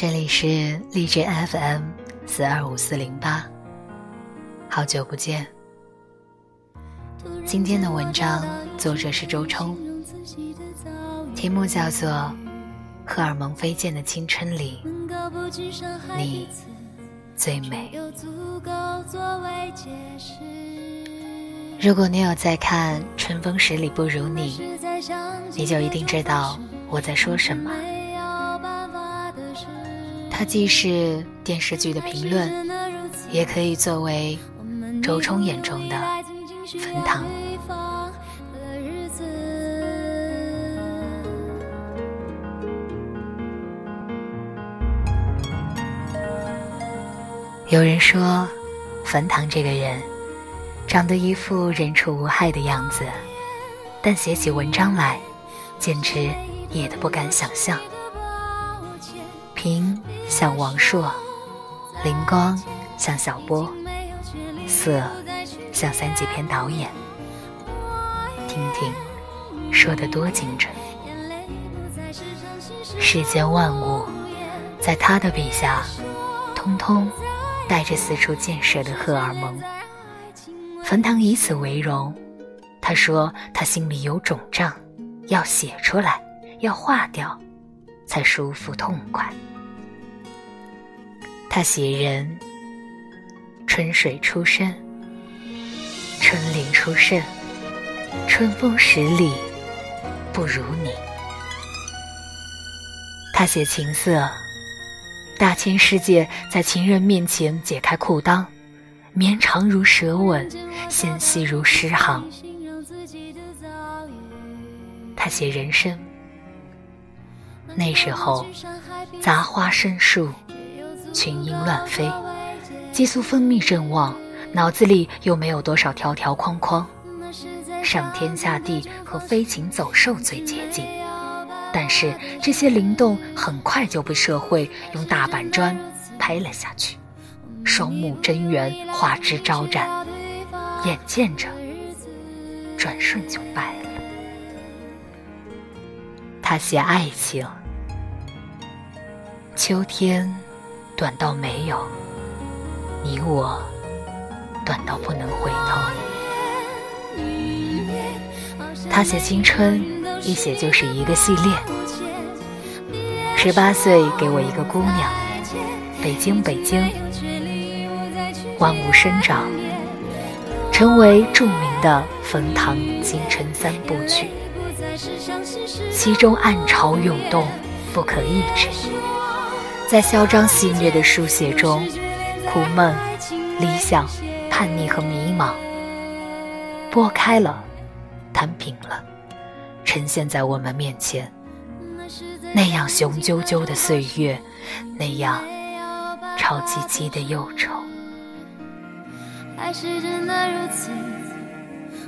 这里是荔枝 FM 四二五四零八，好久不见。今天的文章作者是周冲，题目叫做《荷尔蒙飞溅的青春里，你最美》。如果你有在看《春风十里不如你》，你就一定知道我在说什么。它既是电视剧的评论，也可以作为周冲眼中的冯唐。有人说，冯唐这个人。长得一副人畜无害的样子，但写起文章来，简直野的不敢想象。像王朔，灵光像小波，色像三级片导演。听听，说的多精准。世间万物，在他的笔下，通通带着四处溅射的荷尔蒙。冯唐以此为荣，他说他心里有肿胀，要写出来，要化掉，才舒服痛快。他写人，春水初生，春林初盛，春风十里不如你。他写情色，大千世界在情人面前解开裤裆。绵长如舌吻，纤细如诗行。他写人生，那时候杂花生树，群莺乱飞，激素分泌正旺，脑子里又没有多少条条框框。上天下地和飞禽走兽最接近，但是这些灵动很快就被社会用大板砖拍了下去。双目真圆，花枝招展，眼见着，转瞬就败了。他写爱情，秋天短到没有你我，短到不能回头。他写青春，一写就是一个系列。十八岁给我一个姑娘，北京，北京。万物生长，成为著名的冯唐青春三部曲，其中暗潮涌动，不可抑制。在嚣张戏谑的书写中，苦闷、理想、叛逆和迷茫，拨开了，摊平了，呈现在我们面前。那样雄赳赳的岁月，那样潮唧唧的忧愁。还是真的如此，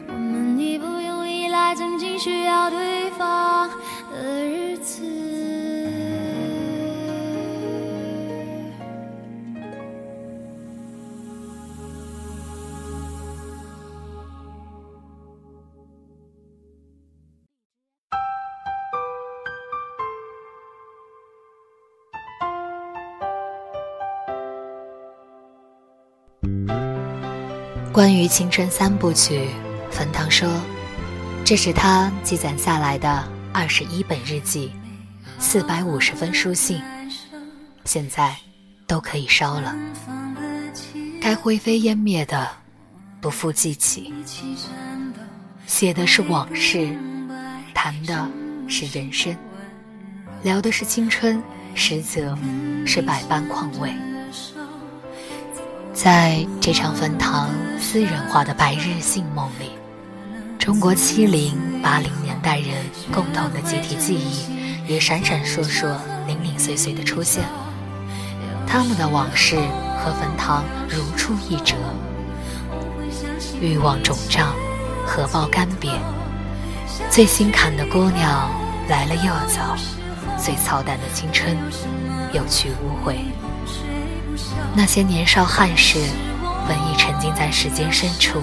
我们已不用依赖曾经需要对方的日子。关于青春三部曲，冯唐说：“这是他积攒下来的二十一本日记，四百五十封书信，现在都可以烧了。该灰飞烟灭的，不复记起。写的是往事，谈的是人生，聊的是青春，实则是百般况味。”在这场坟堂私人化的白日性梦里，中国七零八零年代人共同的集体记忆也闪闪烁烁、零零碎碎的出现。他们的往事和坟堂如出一辙。欲望肿胀，荷包干瘪，最心坎的姑娘来了又走，最操蛋的青春有去无回。那些年少汉士，本已沉浸在时间深处，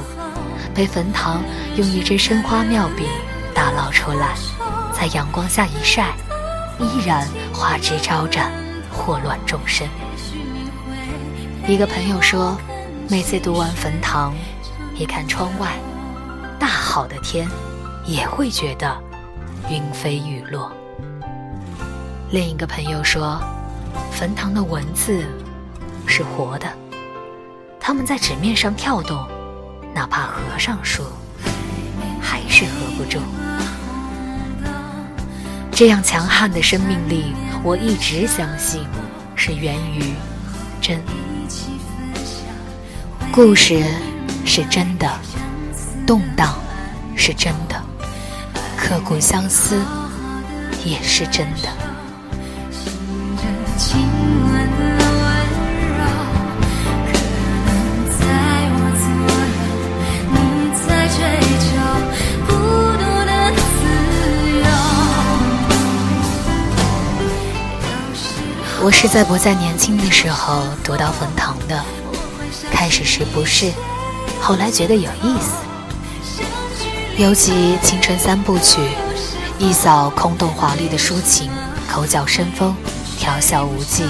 被冯唐用一支生花妙笔打捞出来，在阳光下一晒，依然花枝招展，祸乱众生。一个朋友说，每次读完《坟堂》，一看窗外，大好的天，也会觉得云飞雨落。另一个朋友说，坟堂的文字是活的，他们在纸面上跳动，哪怕合上书，还是合不住。这样强悍的生命力，我一直相信是源于真。故事是真的，动荡是真的，刻骨相思也是真的。我是在不再年轻的时候读到冯唐的，开始时不是，后来觉得有意思。尤其青春三部曲，一扫空洞华丽的抒情，口角生风，调笑无忌，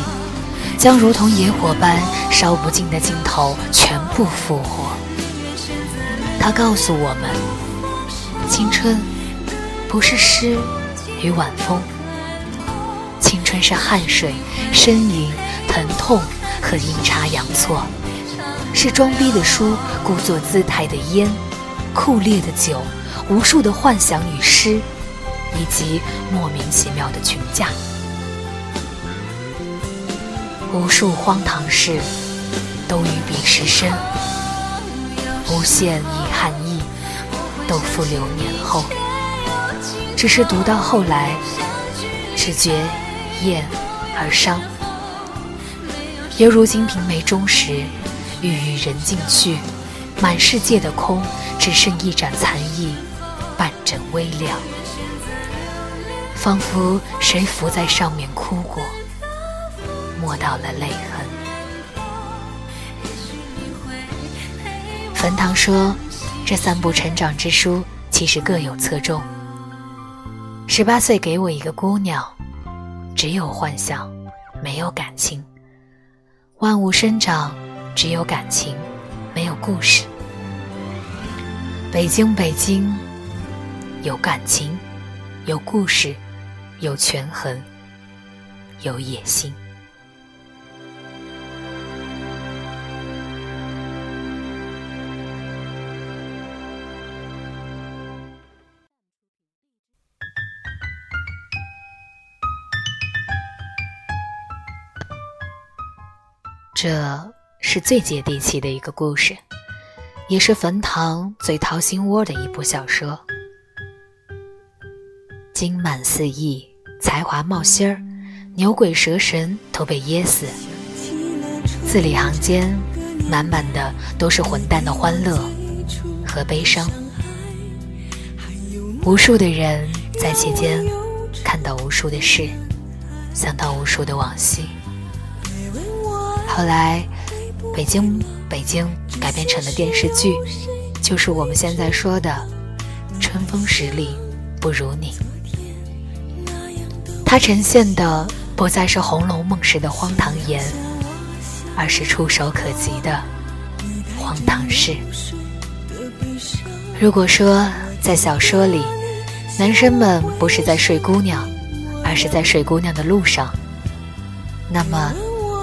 将如同野火般烧不尽的镜头全部复活。他告诉我们，青春不是诗与晚风。青春是汗水、呻吟、疼痛和阴差阳错，是装逼的书、故作姿态的烟、酷烈的酒、无数的幻想与诗，以及莫名其妙的群架。无数荒唐事都与彼时深，无限遗憾意都付流年后。只是读到后来，只觉。厌而伤，犹如《金瓶梅》中时，欲与人尽去，满世界的空，只剩一盏残意，半枕微凉，仿佛谁伏在上面哭过，摸到了泪痕。冯唐说，这三部成长之书其实各有侧重。十八岁给我一个姑娘。只有幻想，没有感情；万物生长，只有感情，没有故事。北京，北京，有感情，有故事，有权衡，有野心。这是最接地气的一个故事，也是冯唐最掏心窝的一部小说。金满四溢，才华冒星儿，牛鬼蛇神都被噎死。字里行间，满满的都是混蛋的欢乐和悲伤。无数的人在其间看到无数的事，想到无数的往昔。后来，北京北京改编成了电视剧，就是我们现在说的《春风十里不如你》。它呈现的不再是《红楼梦》时的荒唐言，而是触手可及的荒唐事。如果说在小说里，男生们不是在睡姑娘，而是在睡姑娘的路上，那么。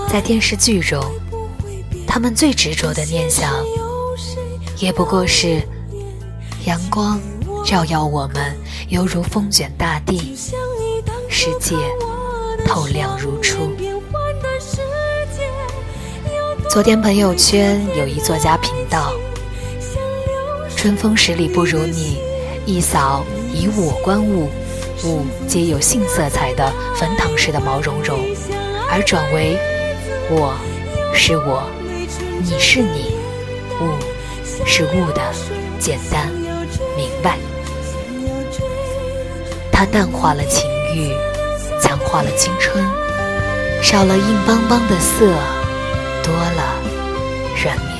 在电视剧中，他们最执着的念想，也不过是阳光照耀我们，犹如风卷大地，世界透亮如初。昨天朋友圈有一作家频道，春风十里不如你，一扫以我观物，物皆有性色彩的坟堂式的毛茸茸，而转为。我是我，你是你，物是物的简单明白。它淡化了情欲，强化了青春，少了硬邦邦的色，多了软绵。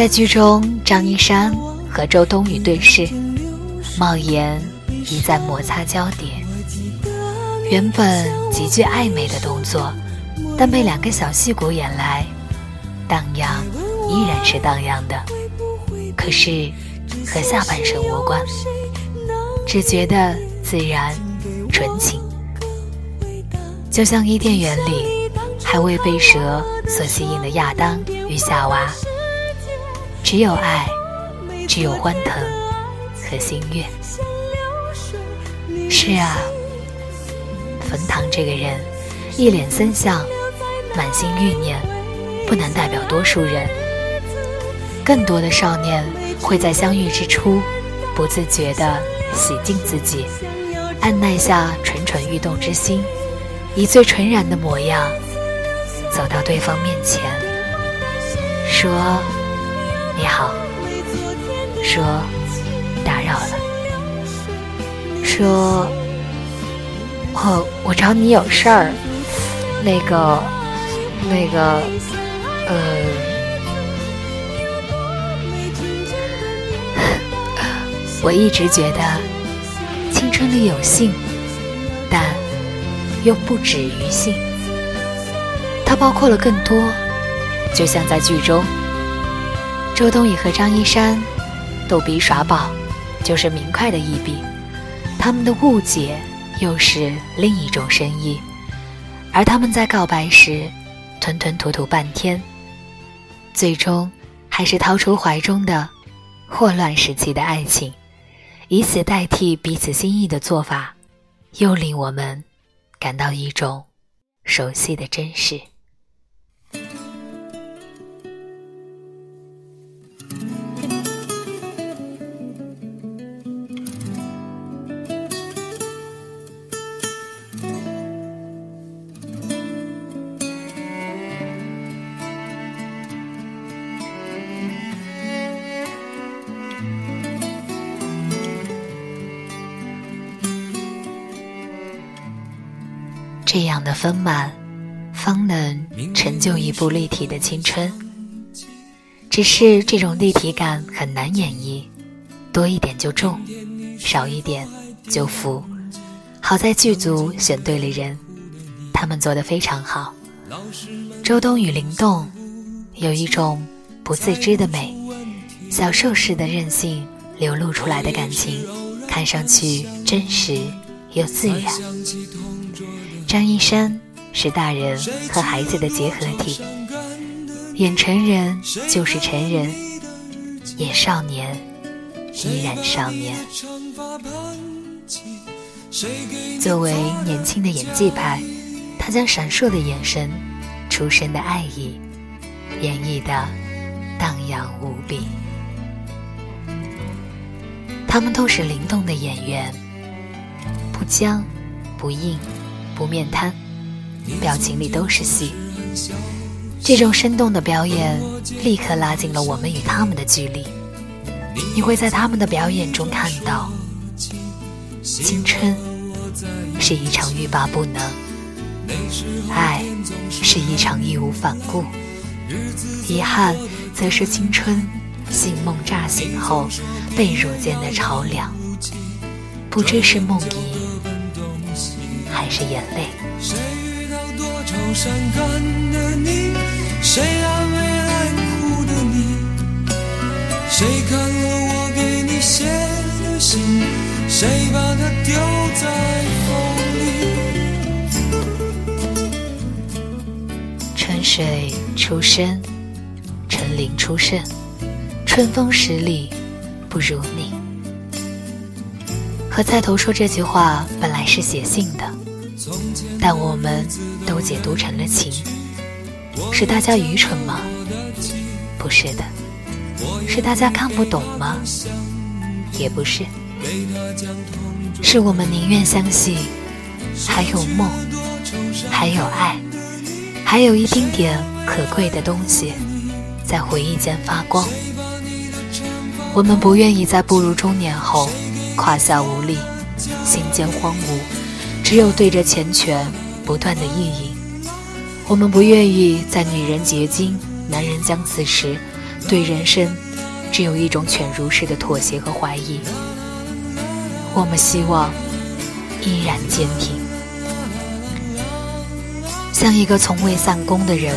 在剧中，张一山和周冬雨对视，帽檐一再摩擦交叠。原本极具暧昧的动作，但被两个小戏骨演来，荡漾依然是荡漾的。可是和下半身无关，只觉得自然纯情，就像伊甸园里还未被蛇所吸引的亚当与夏娃。只有爱，只有欢腾和心悦。是啊，冯唐这个人，一脸森相，满心欲念，不能代表多数人。更多的少年会在相遇之初，不自觉地洗净自己，按耐下蠢蠢欲动之心，以最纯然的模样，走到对方面前，说。你好，说打扰了，说我我找你有事儿，那个那个呃，我一直觉得青春里有性，但又不止于性，它包括了更多，就像在剧中。周冬雨和张一山逗比耍宝，就是明快的一笔。他们的误解又是另一种深意，而他们在告白时吞吞吐吐半天，最终还是掏出怀中的霍乱时期的爱情，以此代替彼此心意的做法，又令我们感到一种熟悉的真实。这样的丰满，方能成就一部立体的青春。只是这种立体感很难演绎，多一点就重，少一点就浮。好在剧组选对了人，他们做的非常好。周冬雨灵动，有一种不自知的美，小兽似的任性流露出来的感情，看上去真实又自然。张一山是大人和孩子的结合体，演成人就是成人，演少年依然少年。作为年轻的演技派，他将闪烁的眼神、出生的爱意演绎的荡漾无比。他们都是灵动的演员，不僵不硬。不面瘫，表情里都是戏。这种生动的表演立刻拉近了我们与他们的距离。你会在他们的表演中看到，青春是一场欲罢不能，爱是一场义无反顾，遗憾则是青春醒梦乍醒后被褥间的潮凉，不知是梦遗。还是眼泪。谁遇到多愁善感的你？谁安慰爱哭的你？谁看了我给你写的信？谁把它丢在风里？春水初生，春林初盛，春风十里不如你。和菜头说这句话本来是写信的。但我们都解读成了情，是大家愚蠢吗？不是的，是大家看不懂吗？也不是，是我们宁愿相信还有梦，还有爱，还有一丁点可贵的东西在回忆间发光。我们不愿意在步入中年后胯下无力，心间荒芜。只有对着钱权不断的意淫，我们不愿意在女人结晶、男人将死时，对人生只有一种犬儒式的妥协和怀疑。我们希望依然坚挺，像一个从未散功的人，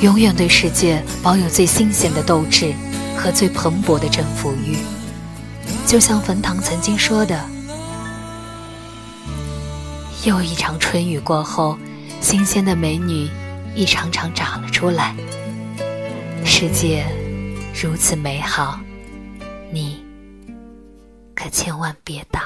永远对世界保有最新鲜的斗志和最蓬勃的征服欲。就像冯唐曾经说的：“又一场春雨过后，新鲜的美女一场场长了出来。世界如此美好，你。”可千万别倒。